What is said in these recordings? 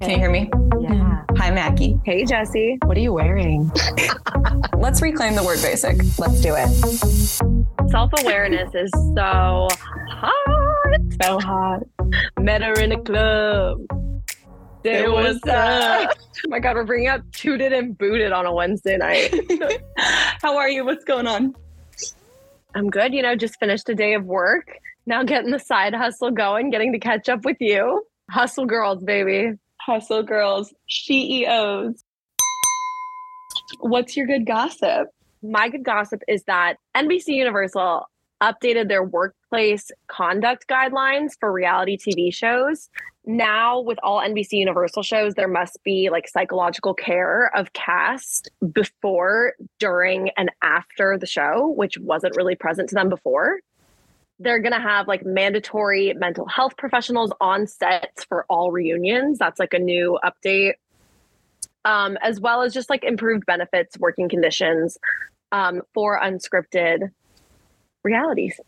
Can you hear me? Yeah. Hi, Mackie. Hey, Jessie. What are you wearing? Let's reclaim the word basic. Let's do it. Self awareness is so hot. So hot. Met her in a club. There It was was, oh my god, we're bringing up tooted and booted on a Wednesday night. How are you? What's going on? I'm good. You know, just finished a day of work. Now getting the side hustle going, getting to catch up with you. Hustle girls, baby. Hustle girls, CEOs. What's your good gossip? My good gossip is that NBC Universal updated their workplace conduct guidelines for reality TV shows. Now, with all NBC Universal shows, there must be like psychological care of cast before, during, and after the show, which wasn't really present to them before. They're going to have like mandatory mental health professionals on sets for all reunions. That's like a new update. Um, as well as just like improved benefits, working conditions um, for unscripted realities.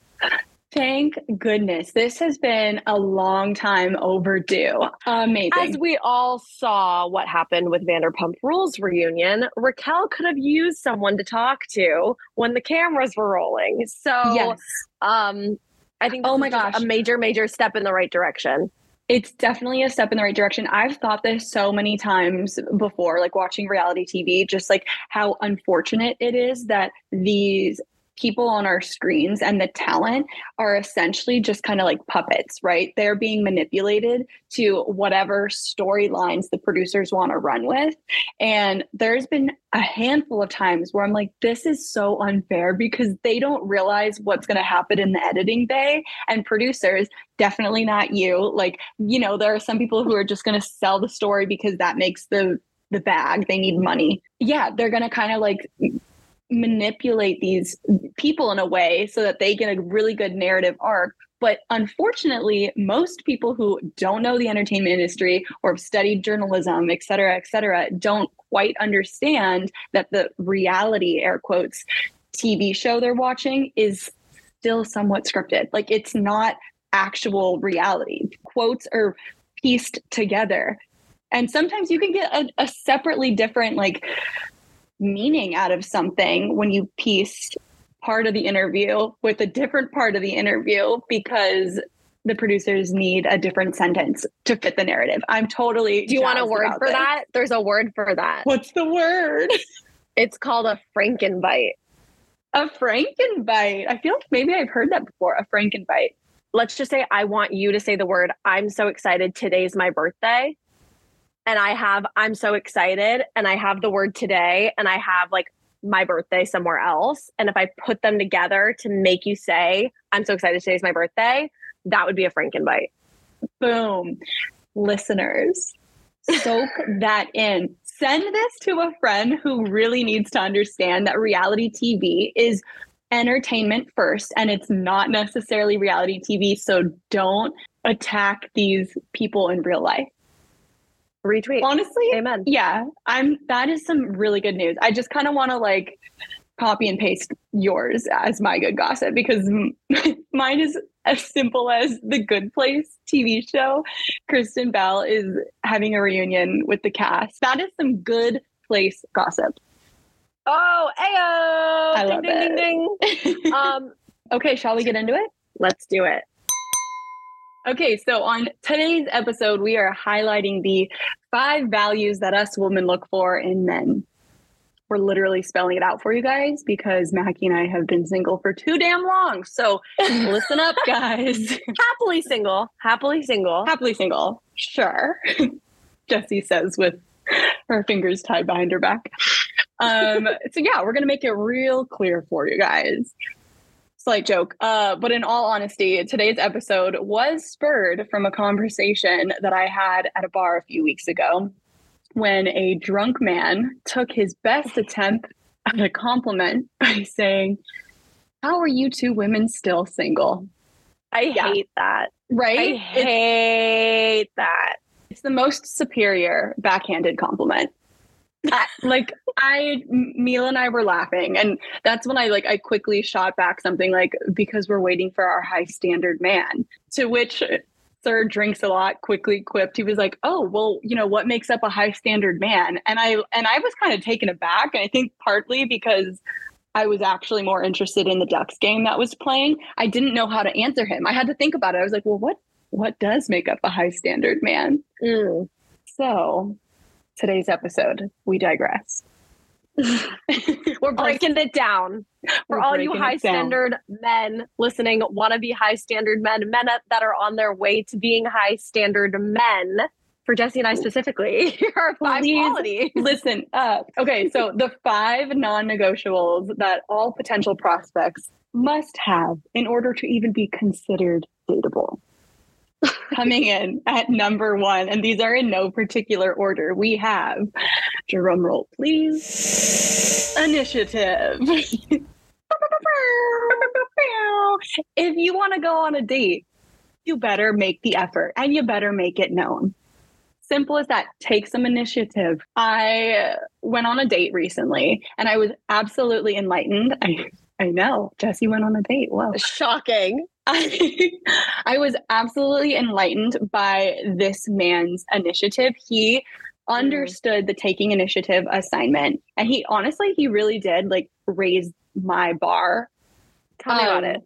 Thank goodness. This has been a long time overdue. Amazing. As we all saw what happened with Vanderpump Rules reunion, Raquel could have used someone to talk to when the cameras were rolling. So, yes. um, I think Oh my gosh. a major, major step in the right direction. It's definitely a step in the right direction. I've thought this so many times before, like watching reality TV, just like how unfortunate it is that these people on our screens and the talent are essentially just kind of like puppets, right? They're being manipulated to whatever storylines the producers want to run with. And there's been a handful of times where I'm like, this is so unfair because they don't realize what's going to happen in the editing bay. And producers, definitely not you. Like, you know, there are some people who are just going to sell the story because that makes the the bag. They need money. Yeah, they're going to kind of like manipulate these people in a way so that they get a really good narrative arc. But unfortunately, most people who don't know the entertainment industry or have studied journalism, et cetera, et cetera, don't quite understand that the reality, air quotes, TV show they're watching is still somewhat scripted. Like it's not actual reality. Quotes are pieced together. And sometimes you can get a, a separately different, like, meaning out of something when you piece part of the interview with a different part of the interview because the producers need a different sentence to fit the narrative. I'm totally. Do you want a word for this. that? There's a word for that. What's the word? It's called a Frankenbite. A Frankenbite. I feel like maybe I've heard that before. A Frankenbite. let's just say I want you to say the word I'm so excited today's my birthday. And I have I'm so excited and I have the word today and I have like my birthday somewhere else and if I put them together to make you say I'm so excited today's my birthday, that would be a Frankenbite. Boom. Listeners, soak that in. Send this to a friend who really needs to understand that reality TV is entertainment first and it's not necessarily reality TV. So don't attack these people in real life. Retweet. Honestly, Amen. yeah, I'm that is some really good news. I just kind of want to like copy and paste yours as my good gossip because m- mine is as simple as the Good Place TV show. Kristen Bell is having a reunion with the cast. That is some good place gossip. Oh, ayo! I ding, love ding, ding, ding. Um, okay, shall we get into it? let's do it. Okay, so on today's episode, we are highlighting the five values that us women look for in men. We're literally spelling it out for you guys because Mackie and I have been single for too damn long. So listen up, guys. Happily single. Happily single. Happily single. Sure. Jessie says with her fingers tied behind her back. Um, so yeah, we're gonna make it real clear for you guys. Slight joke. Uh, but in all honesty, today's episode was spurred from a conversation that I had at a bar a few weeks ago when a drunk man took his best attempt at a compliment by saying, How are you two women still single? I Yeah. hate that. Right? I It's- hate that. It's the most superior backhanded compliment. I, like I, Mila and I were laughing, and that's when I like I quickly shot back something like because we're waiting for our high standard man. To which Sir drinks a lot quickly quipped. He was like, "Oh, well, you know what makes up a high standard man?" And I and I was kind of taken aback. And I think partly because I was actually more interested in the Ducks game that was playing. I didn't know how to answer him. I had to think about it. I was like, "Well, what what does make up a high standard man?" Mm. So, today's episode, we digress. We're breaking it down. For We're all you high standard men listening, want to be high standard men, men that are on their way to being high standard men. For Jessie and I specifically, here are five Please. qualities. Listen up. Okay, so the five non negotiables that all potential prospects must have in order to even be considered dateable. Coming in at number one, and these are in no particular order, we have drum roll, please. Initiative. if you want to go on a date, you better make the effort and you better make it known. Simple as that. Take some initiative. I went on a date recently and I was absolutely enlightened. I, I know Jessie went on a date. Wow. Shocking. I, I was absolutely enlightened by this man's initiative. He understood the taking initiative assignment and he honestly he really did like raise my bar Tell me about Um, it.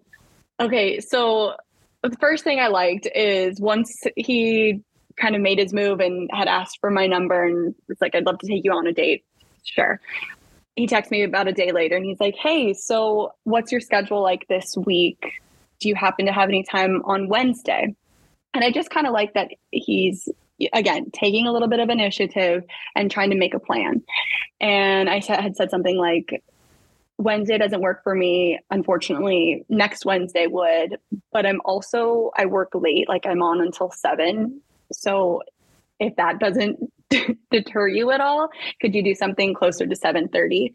Okay, so the first thing I liked is once he kind of made his move and had asked for my number and it's like, I'd love to take you on a date. Sure. He texted me about a day later and he's like, Hey, so what's your schedule like this week? Do you happen to have any time on Wednesday? And I just kind of like that he's, again, taking a little bit of initiative and trying to make a plan. And I had said something like, Wednesday doesn't work for me. Unfortunately, next Wednesday would, but I'm also, I work late, like I'm on until seven. So if that doesn't deter you at all, could you do something closer to 7:30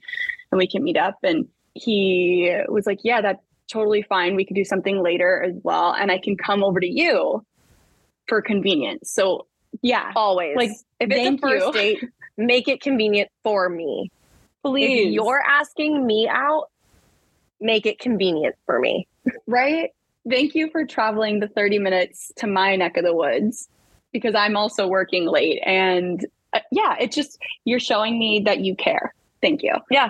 and we can meet up? And he was like, Yeah, that's totally fine. We could do something later as well. And I can come over to you for convenience. So yeah, Always. like, if it's a first you. date, make it convenient for me. please. If you're asking me out, make it convenient for me. right? Thank you for traveling the 30 minutes to my neck of the woods because I'm also working late. And uh, yeah, it's just, you're showing me that you care. Thank you. Yeah.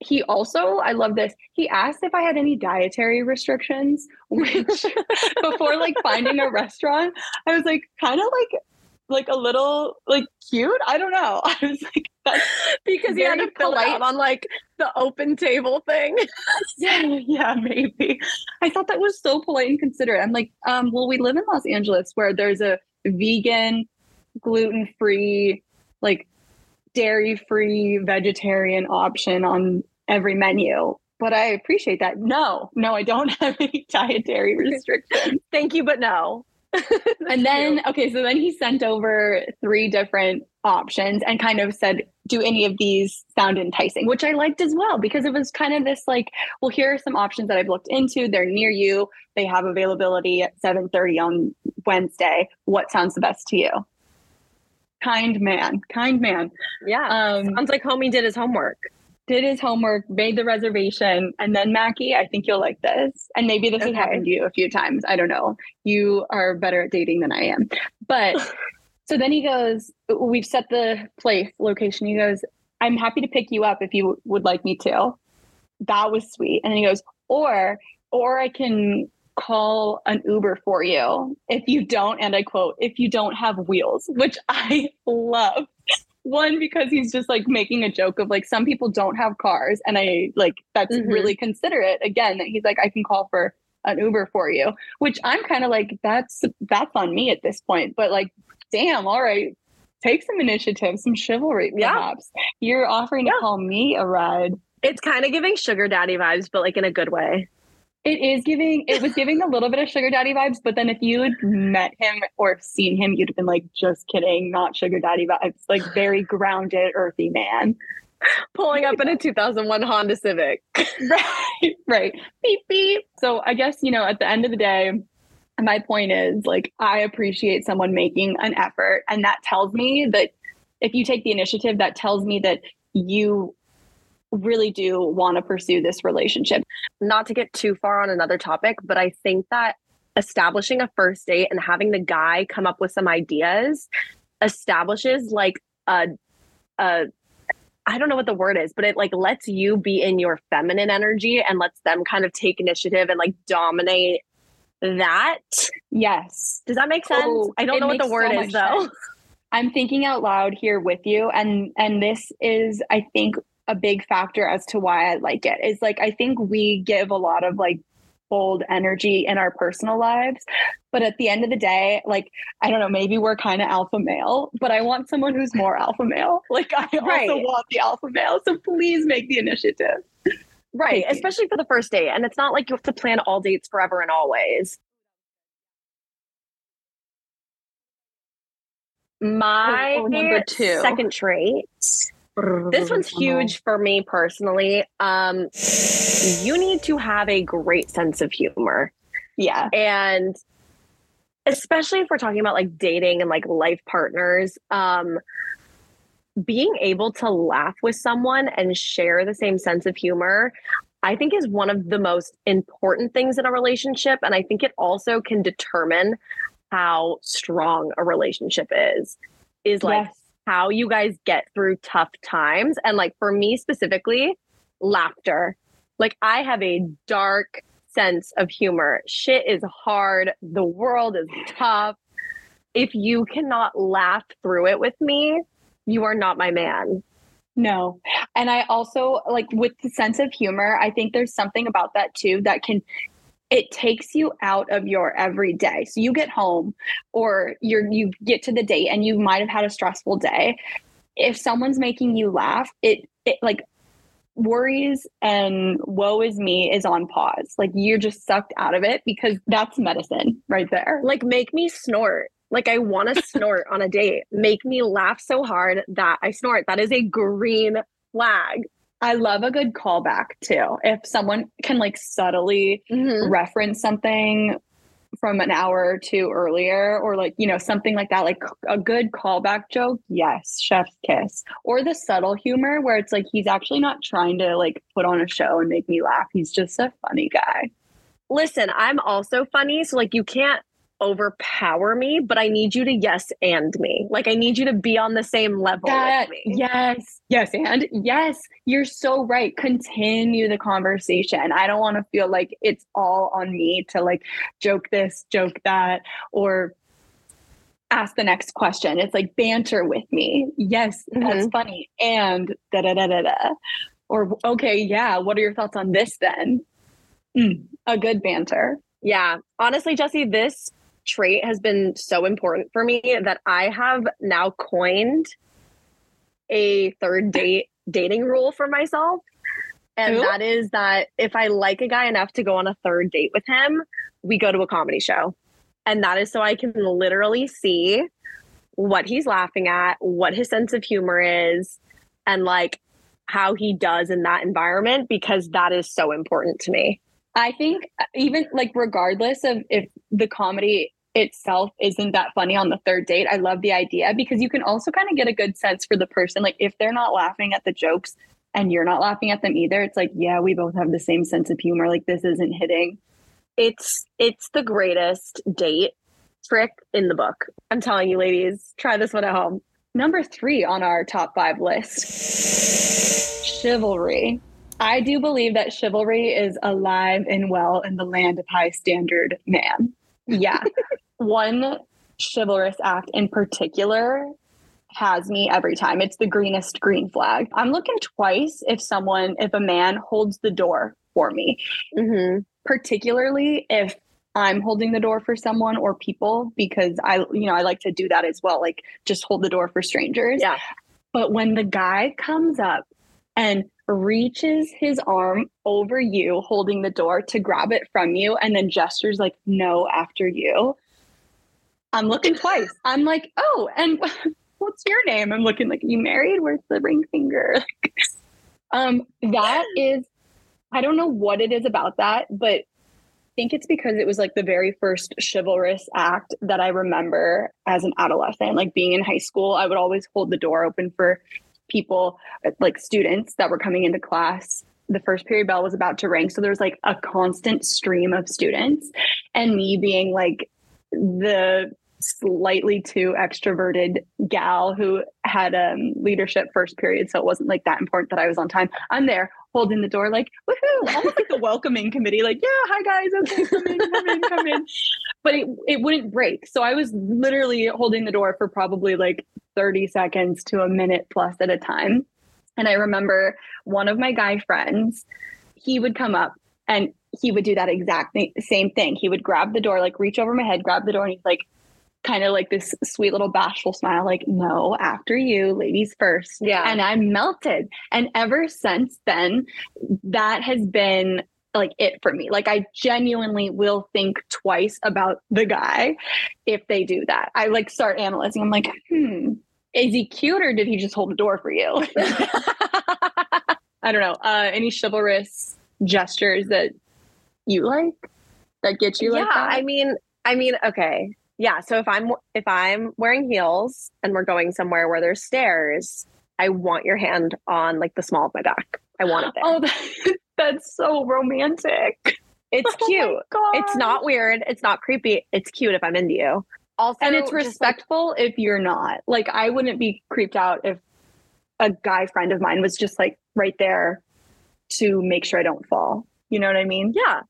He also, I love this. He asked if I had any dietary restrictions, which before like finding a restaurant, I was like kind of like, like a little like cute. I don't know. I was like, because he had to fill out on like the OpenTable thing. yeah, yeah, maybe. I thought that was so polite and considerate. I'm like, um, well, we live in Los Angeles where there's a vegan, gluten free, like dairy free, vegetarian option on every menu. But I appreciate that. No, no, I don't have any dietary restrictions. Thank you, but no. and then, okay, so then he sent over three different options and kind of said, do any of these sound enticing? Which I liked as well because it was kind of this like, well, here are some options that I've looked into. They're near you. They have availability at 7:30 on Wednesday. What sounds the best to you? Kind man, kind man. yeah. Um, Sounds like homie did his homework. Did his homework, made the reservation, and then Mackie, I think you'll like this. And maybe this has happened to you a few times. I don't know. You are better at dating than I am. But so then he goes, We've set the place, location. He goes, I'm happy to pick you up if you would like me to. That was sweet. And then he goes, Or, or I can call an Uber for you if you don't, and I quote, if you don't have wheels, which I love one because he's just like making a joke of like some people don't have cars and i like that's Mhm. really considerate again that he's like i can call for an uber for you which i'm kind of like that's that's on me at this point but like damn all right take some initiative some chivalry Yeah. you're offering to call me a ride It's kind of giving sugar daddy vibes, but like in a good way. It is giving it was giving a little bit of sugar daddy vibes but then if you had met him or seen him you'd have been like just kidding not sugar daddy vibes like very grounded earthy man. Pulling up in a 2001 Honda Civic. right right. Beep beep. So i guess you know at the end of the day my point is like i appreciate someone making an effort and that tells me that if you take the initiative that tells me that you really do want to pursue this relationship Not to get too far on another topic, but I think that establishing a first date and having the guy come up with some ideas establishes like a a I don't know what the word is, but it like lets you be in your feminine energy and lets them kind of take initiative and like dominate that. Yes. Does that make sense? Oh, I don't know what the word so is though. sense. I'm thinking out loud here with you and and this is I think a big factor as to why I like it. Is like I think we give a lot of like bold energy in our personal lives, but at the end of the day, like I don't know, maybe we're kind of alpha male, but I want someone who's more alpha male. Like I Right. also want the alpha male, so please make the initiative. Right. Especially for the first date. And it's not like you have to plan all dates forever and always. My Oh, number two. second trait. This one's huge for me personally. Um, you need to have a great sense of humor. Yeah. And especially if we're talking about like dating and like life partners, um, being able to laugh with someone and share the same sense of humor, I think is one of the most important things in a relationship. And I think it also can determine how strong a relationship is. Is like Yes. How you guys get through tough times. And like for me specifically, laughter. Like I have a dark sense of humor. Shit is hard. The world is tough. If you cannot laugh through it with me, you are not my man. No. And I also like with the sense of humor, I think there's something about that too that can it takes you out of your everyday. So you get home or you're you get to the date and you might have had a stressful day. If someone's making you laugh, it it like worries and woe is me is on pause. Like you're just sucked out of it because that's medicine right there. Like make me snort. Like I want to snort on a date. Make me laugh so hard that I snort. That is a green flag. I love a good callback too. If someone can like subtly Mhm. reference something from an hour or two earlier or like you know something like that like a good callback joke yes chef's kiss or the subtle humor where it's like he's actually not trying to like put on a show and make me laugh he's just a funny guy Listen, I'm also funny, so like you can't overpower me, but I need you to yes and me. Like I need you to be on the same level that yes yes and yes you're so right. Continue the conversation. I don't want to feel like it's all on me to like joke this joke that or ask the next question. It's like banter with me. Yes that's funny. And da da da da da. Or okay yeah what are your thoughts on this then? Mm, a good banter. Yeah. Honestly, Jessie, this trait has been so important for me that I have now coined a third date dating rule for myself. And Ooh. that is that if I like a guy enough to go on a third date with him, we go to a comedy show. And that is so I can literally see what he's laughing at, what his sense of humor is, and like how he does in that environment because that is so important to me. I think uh, even like regardless of if the comedy itself isn't that funny on the third date, I love the idea because you can also kind of get a good sense for the person. Like if they're not laughing at the jokes and you're not laughing at them either, it's like, yeah, we both have the same sense of humor. Like this isn't hitting. it's it's the greatest date trick in the book. I'm telling you, ladies, try this one at home. Number three on our top five list chivalry. I do believe that chivalry is alive and well in the land of high standard man. Yeah. One chivalrous act in particular has me every time. It's the greenest green flag. I'm looking twice if someone, if a man holds the door for me, Mm-hmm. particularly if I'm holding the door for someone or people, because I, you know, I like to do that as well, like just hold the door for strangers. Yeah. But when the guy comes up and reaches his arm over you, holding the door to grab it from you, and then gestures like no after you, I'm looking twice. I'm like, oh, and what's your name? I'm looking like, you married? Where's the ring finger? um, that is, I don't know what it is about that, but I think it's because it was like the very first chivalrous act that I remember as an adolescent. Like being in high school, I would always hold the door open for people, like students that were coming into class. the first period bell was about to ring. So there was like a constant stream of students, and me being like the slightly too extroverted gal who had um leadership first period so it wasn't like that important that i was on time i'm there holding the door like woohoo almost like the welcoming committee like yeah hi guys okay come in come in come in. But it, it wouldn't break. So i was literally holding the door for probably like 30 seconds to a minute plus at a time. And i remember one of my guy friends he would come up and he would do that exact same thing. He would grab the door like reach over my head grab the door and he's like kind of like this sweet little bashful smile, like, no, after you, ladies first. Yeah. And I melted. And ever since then, that has been like it for me. Like, I genuinely will think twice about the guy if they do that. I like start analyzing. I'm like, hmm, is he cute or did he just hold the door for you? I don't know. Uh, any chivalrous gestures that you like that get you yeah, like that? I mean, I mean, okay. Yeah, so if I'm if I'm wearing heels and we're going somewhere where there's stairs, I want your hand on like the small of my back. I want it there. Oh, that, that's so romantic. it's Oh cute. my it's not weird. It's not creepy. It's cute if I'm into you. Also, and it's just, like, respectful if you're not. Like I wouldn't be creeped out if a guy friend of mine was just like right there to make sure I don't fall. You know what I mean? Yeah.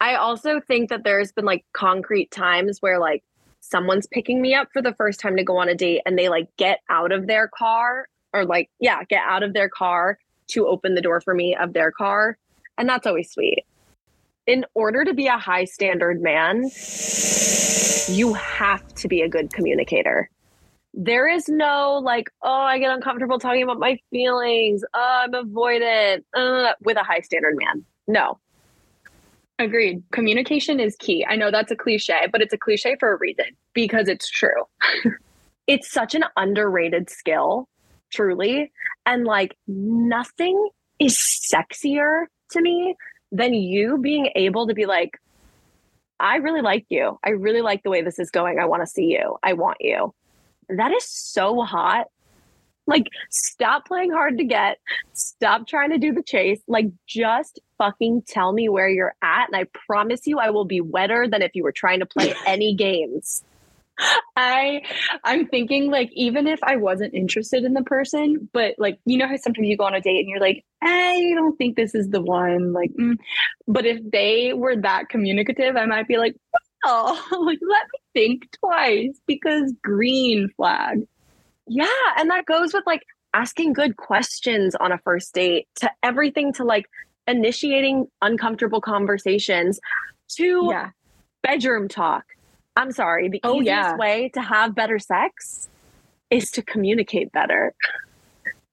I also think that there's been like concrete times where like someone's picking me up for the first time to go on a date and they like get out of their car or like, yeah, get out of their car to open the door for me of their car. And that's always sweet. In order to be a high standard man, you have to be a good communicator. There is no like, oh, I get uncomfortable talking about my feelings. Oh, I'm avoidant uh, with a high standard man. No, Agreed. Communication is key. I know that's a cliche, but it's a cliche for a reason because it's true. it's such an underrated skill, truly. And like nothing is sexier to me than you being able to be like, I really like you. I really like the way this is going. I want to see you. I want you. That is so hot. Like, stop playing hard to get. Stop trying to do the chase. Like, just fucking tell me where you're at. And I promise you, I will be wetter than if you were trying to play any games. I I'm thinking like even if I wasn't interested in the person, but like you know how sometimes you go on a date and you're like, I don't think this is the one. Like, mm. but if they were that communicative, I might be like, oh, like let me think twice because green flag. Yeah. And that goes with like asking good questions on a first date to everything to like initiating uncomfortable conversations to Yeah. bedroom talk. I'm sorry. The Oh, easiest yeah. way to have better sex is to communicate better.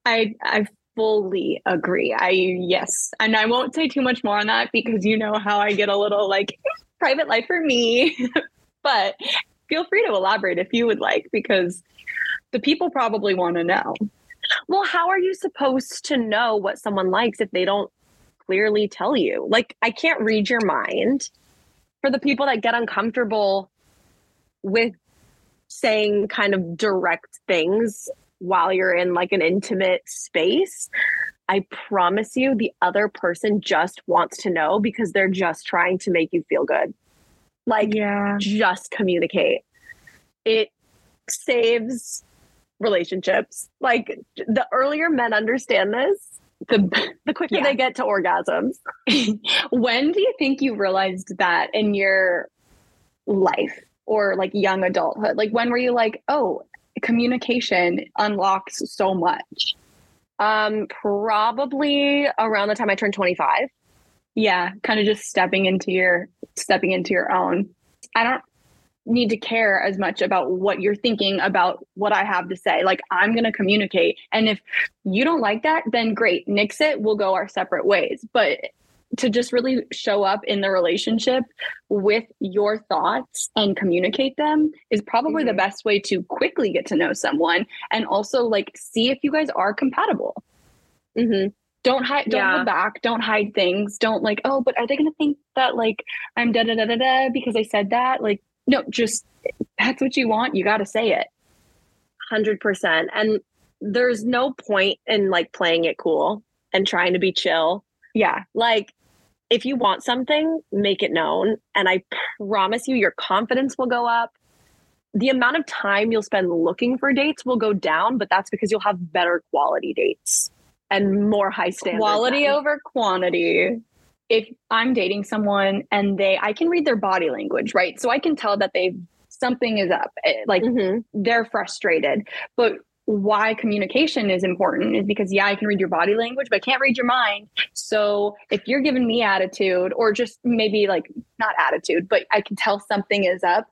I I fully agree. I yes, and I won't say too much more on that because you know how I get a little like private life for me. but feel free to elaborate if you would like because the people probably want to know. Well, how are you supposed to know what someone likes if they don't clearly tell you? Like, I can't read your mind. For the people that get uncomfortable with saying kind of direct things while you're in like an intimate space, I promise you the other person just wants to know because they're just trying to make you feel good. Like, Yeah. just communicate. It saves relationships. Like the earlier men understand this, the the quicker Yeah. they get to orgasms. when do you think you realized that in your life or like young adulthood? Like when were you like, oh, communication unlocks so much? Um, probably around the time I turned 25. Yeah, kind of just stepping into your stepping into your own. I don't need to care as much about what you're thinking about what I have to say. Like I'm going to communicate and if you don't like that then great, nix it, we'll go our separate ways. But to just really show up in the relationship with your thoughts and communicate them is probably the Mhm. best way to quickly get to know someone and also like see if you guys are compatible Mm-hmm. don't hide don't Yeah. hold back don't hide things don't like oh but are they gonna think that like i'm da da da da da because i said that like no just that's what you want you gotta say it 100%. And there's no point in like playing it cool and trying to be chill Yeah. Like if you want something, make it known. And I promise you, your confidence will go up. The amount of time you'll spend looking for dates will go down, but that's because you'll have better quality dates and more high standards. Quality over quantity. If I'm dating someone and they, I can read their body language, right? So I can tell that they something is up. eh, Like Mhm. they're frustrated. But why communication is important is because yeah, I can read your body language, but I can't read your mind. So if you're giving me attitude or just maybe like not attitude, but I can tell something is up,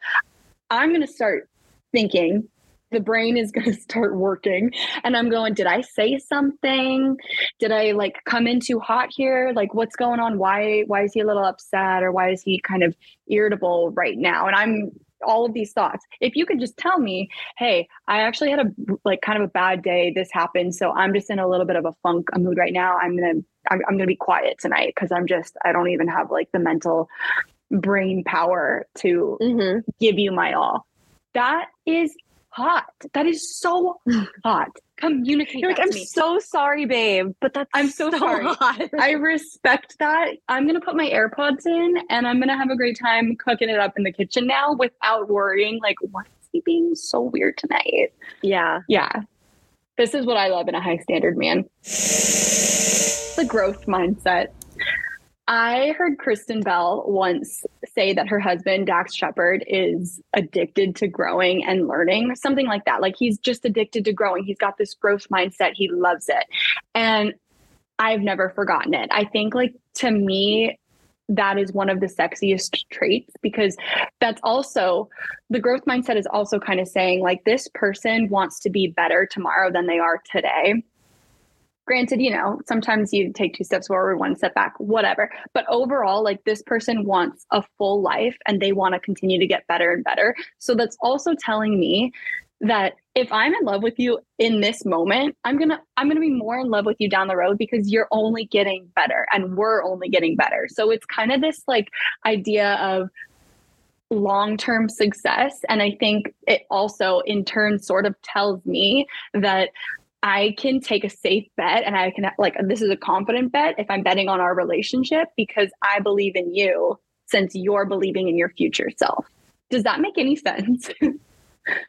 I'm going to start thinking the brain is going to start working and I'm going, did I say something? Did I like come in too hot here? Like what's going on? Why why is he a little upset or why is he kind of irritable right now? And I'm all of these thoughts. If you could just tell me, hey, I actually had a like kind of a bad day. This happened, so I'm just in a little bit of a funk, a mood right now. I'm gonna I'm, I'm gonna be quiet tonight because I'm just I don't even have like the mental brain power to Mhm. give you my all. That is hot. That is so hot. Communicate You're like, I'm me. so sorry, babe, but that's I'm so sorry. hot." I respect that. I'm gonna put my AirPods in and I'm gonna have a great time cooking it up in the kitchen now without worrying like why is he being so weird tonight? yeah. Yeah. This is what I love in a high standard man. The growth mindset. I heard Kristen Bell once say that her husband, Dax Shepard, is addicted to growing and learning, or something like that. Like he's just addicted to growing. He's got this growth mindset. He loves it. And I've never forgotten it. I think, like, to me, that is one of the sexiest traits because that's also the growth mindset is also kind of saying, like, this person wants to be better tomorrow than they are today granted, you know, sometimes you take two steps forward, one step back, whatever. But overall, like this person wants a full life and they want to continue to get better and better. So that's also telling me that if I'm in love with you in this moment, I'm going to I'm going to be more in love with you down the road because you're only getting better and we're only getting better. So it's kind of this like idea of long-term success and I think it also in turn sort of tells me that I can take a safe bet and I can like this is a confident bet if I'm betting on our relationship because I believe in you since you're believing in your future self. Does that make any sense?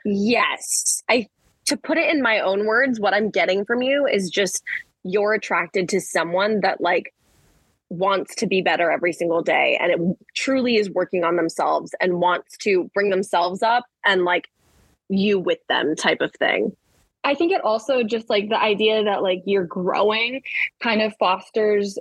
Yes. I to put it in my own words, what I'm getting from you is just you're attracted to someone that like wants to be better every single day and it truly is working on themselves and wants to bring themselves up and like you with them type of thing. I think it also just like the idea that like you're growing kind of fosters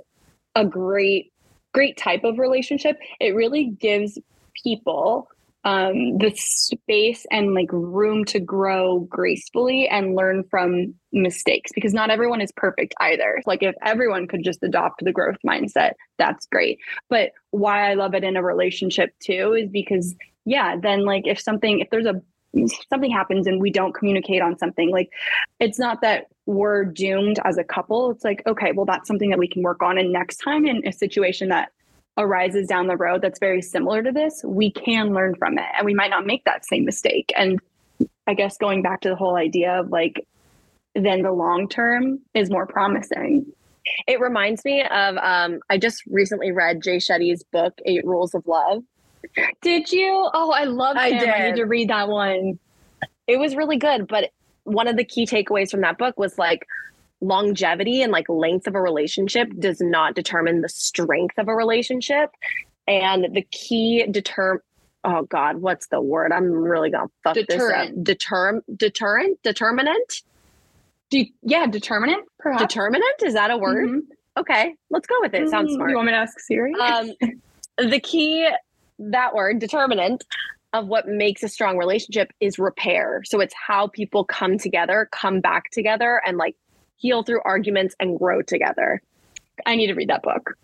a great great type of relationship. It really gives people um the space and like room to grow gracefully and learn from mistakes because not everyone is perfect either. Like if everyone could just adopt the growth mindset, that's great. But why I love it in a relationship too is because yeah, then like if something if there's a something happens and we don't communicate on something. Like it's not that we're doomed as a couple. It's like okay well that's something that we can work on. And next time in a situation that arises down the road that's very similar to this we can learn from it and we might not make that same mistake. And i guess going back to the whole idea of like then the long term is more promising. It reminds me of um I just recently read Jay Shetty's book Eight Rules of Love. Did you oh i love I him i need to read that one It was really good, but one of the key takeaways from that book was like longevity and like length of a relationship does not determine the strength of a relationship. And the key determ oh god, what's the word? I'm really gonna fuck this Deterrent. up. Determ deterrent? Determinant? De- yeah determinant perhaps Determinant? Is that a word? Mhm. Okay, let's go with it. Sounds Mm, smart. you want me to ask siri um, the key that word determinant of what makes a strong relationship is repair so it's how people come together come back together and like heal through arguments and grow together I need to read that book.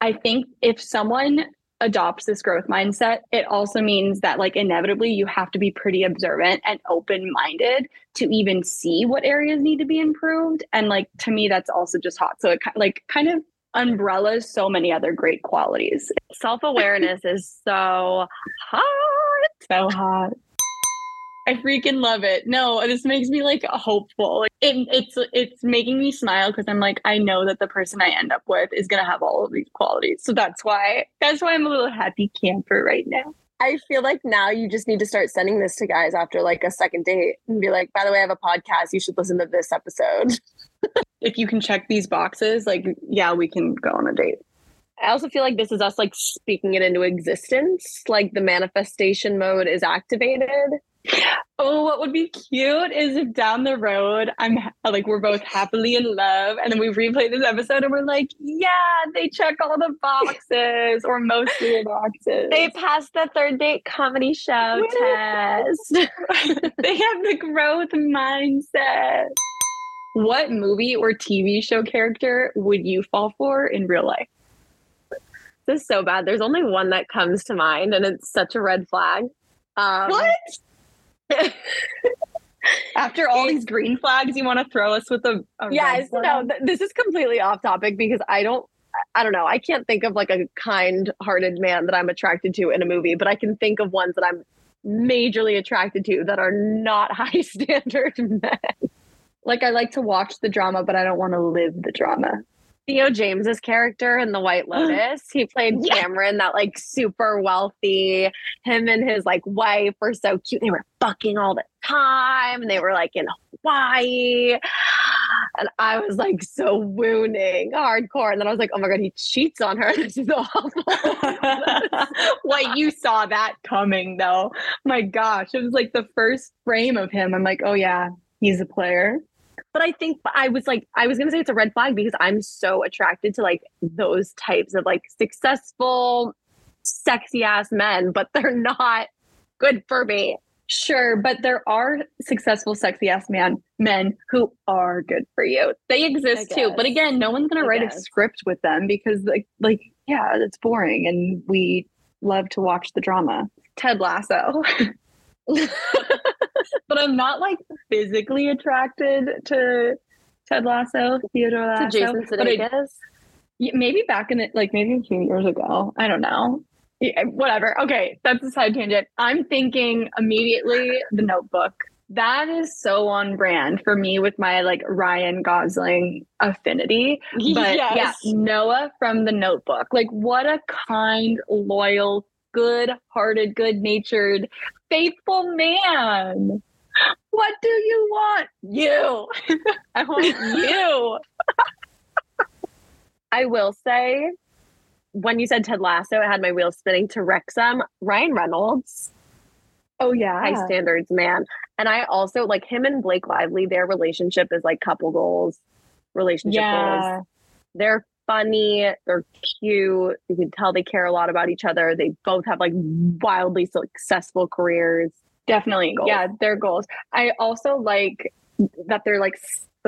I think if someone adopts this growth mindset, it also means that like inevitably you have to be pretty observant and open-minded to even see what areas need to be improved. And like to me, that's also just hot. So it like kind of umbrellas so many other great qualities. self-awareness is so hot So hot. I freaking love it. No, this makes me like hopeful. It, it's it's making me smile because I'm like I know that the person I end up with is gonna have all of these qualities. So that's why that's why I'm a little happy camper right now. I feel like now you just need to start sending this to guys after like a second date and be like, by the way, I have a podcast. You should listen to this episode. If you can check these boxes, like yeah, we can go on a date. I also feel like this is us like speaking it into existence. Like the manifestation mode is activated. Oh, what would be cute is if down the road I'm like we're both happily in love, and then we replay this episode and we're like, yeah, they check all the boxes or most of the boxes. They passed the third date comedy show test. they have the growth mindset. What movie or TV show character would you fall for in real life? this is so bad. There's only one that comes to mind, and it's such a red flag. Um, After all these green flags, you want to throw us with a, a yes, no, th- this is completely off topic because I don't. I don't know. I can't think of like a kind-hearted man that I'm attracted to in a movie, but I can think of ones that I'm majorly attracted to that are not high standard men. Like I like to watch the drama, but I don't want to live the drama. Theo James's character in The White Lotus. He played Yeah. Cameron, that like super wealthy. Him and his like wife were so cute. They were fucking all the time, and they were like in Hawaii. And I was like so wounding hardcore. And then I was like, oh my god, he cheats on her. This is awful. Wait, you saw that coming though. My gosh, it was like the first frame of him. I'm like, oh yeah, he's a player. But I think I was like, I was gonna say it's a red flag because I'm so attracted to like those types of like successful, sexy ass men, but they're not good for me. Sure, but there are successful, sexy ass man men who are good for you. They exist too. But again, no one's gonna I write a script with them because like like yeah, it's boring and we love to watch the drama. Ted Lasso. but I'm not like physically attracted to Ted Lasso, Theodore To Lasso. Jason but I- Sudeikis. Maybe back in the like maybe a few years ago. I don't know. Yeah, whatever. Okay, that's a side tangent. I'm thinking immediately the Notebook. That is so on brand for me with my like Ryan Gosling affinity. But yeah, Noah from the Notebook. Like what a kind, loyal, good-hearted, good-natured, faithful man. What do you want? You. I want you. I will say, when you said Ted Lasso, it had my wheels spinning to Wrexham. Ryan Reynolds, Oh yeah. high standards man. And I also like him and Blake Lively, their relationship is like couple goals, relationship Yeah. goals. They're funny, they're cute. You can tell they care a lot about each other. They both have like wildly successful careers. Definitely. Goals. Yeah, their goals. I also like that they're like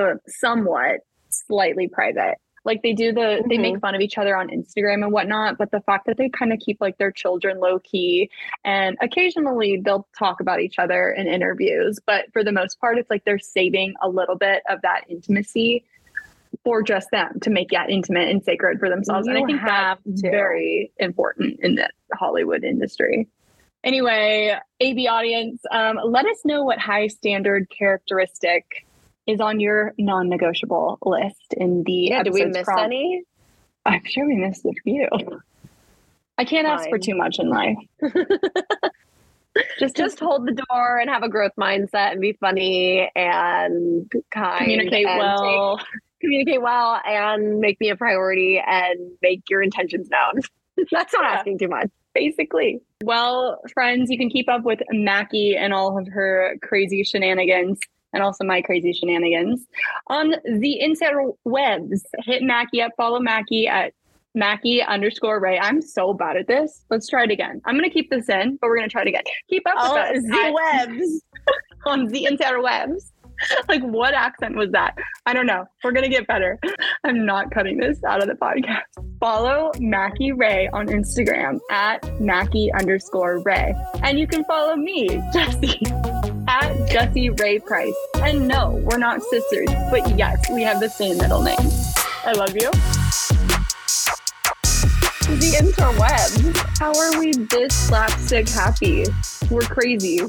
uh, somewhat slightly private. Like they do the they make fun of each other on Instagram and whatnot, but the fact that they kind of keep like their children low key and occasionally they'll talk about each other in interviews, but for the most part it's like they're saving a little bit of that intimacy for just them to make that intimate and sacred for themselves. and I think that's to. very important in the Hollywood industry. Anyway, AB audience, um, let us know what high standard characteristic is on your non-negotiable list in the Yeah, did we miss prompt. any? I'm sure we missed a few. I can't ask for too much in life. just Just hold the door and have a growth mindset and be funny and kind. communicate and well. take- communicate well and make me a priority and make your intentions known. That's not Yeah. asking too much. basically. Well, friends, you can keep up with Mackie and all of her crazy shenanigans and also my crazy shenanigans on the interwebs. Hit Mackie up, follow Mackie at Mackie underscore Rae. I'm so bad at this. Let's try it again. I'm going to keep this in, but we're going to try it again. Keep up Oh, with us the webs. on the interwebs. Like, what accent was that? I don't know. We're going to get better. I'm not cutting this out of the podcast. Follow Mackie Rae on Instagram at Mackie underscore Rae. And you can follow me, Jessie, at Jessie Rae Price. And no, we're not sisters, but yes, we have the same middle name. I love you. The interwebs. How are we this slapstick happy? We're crazy.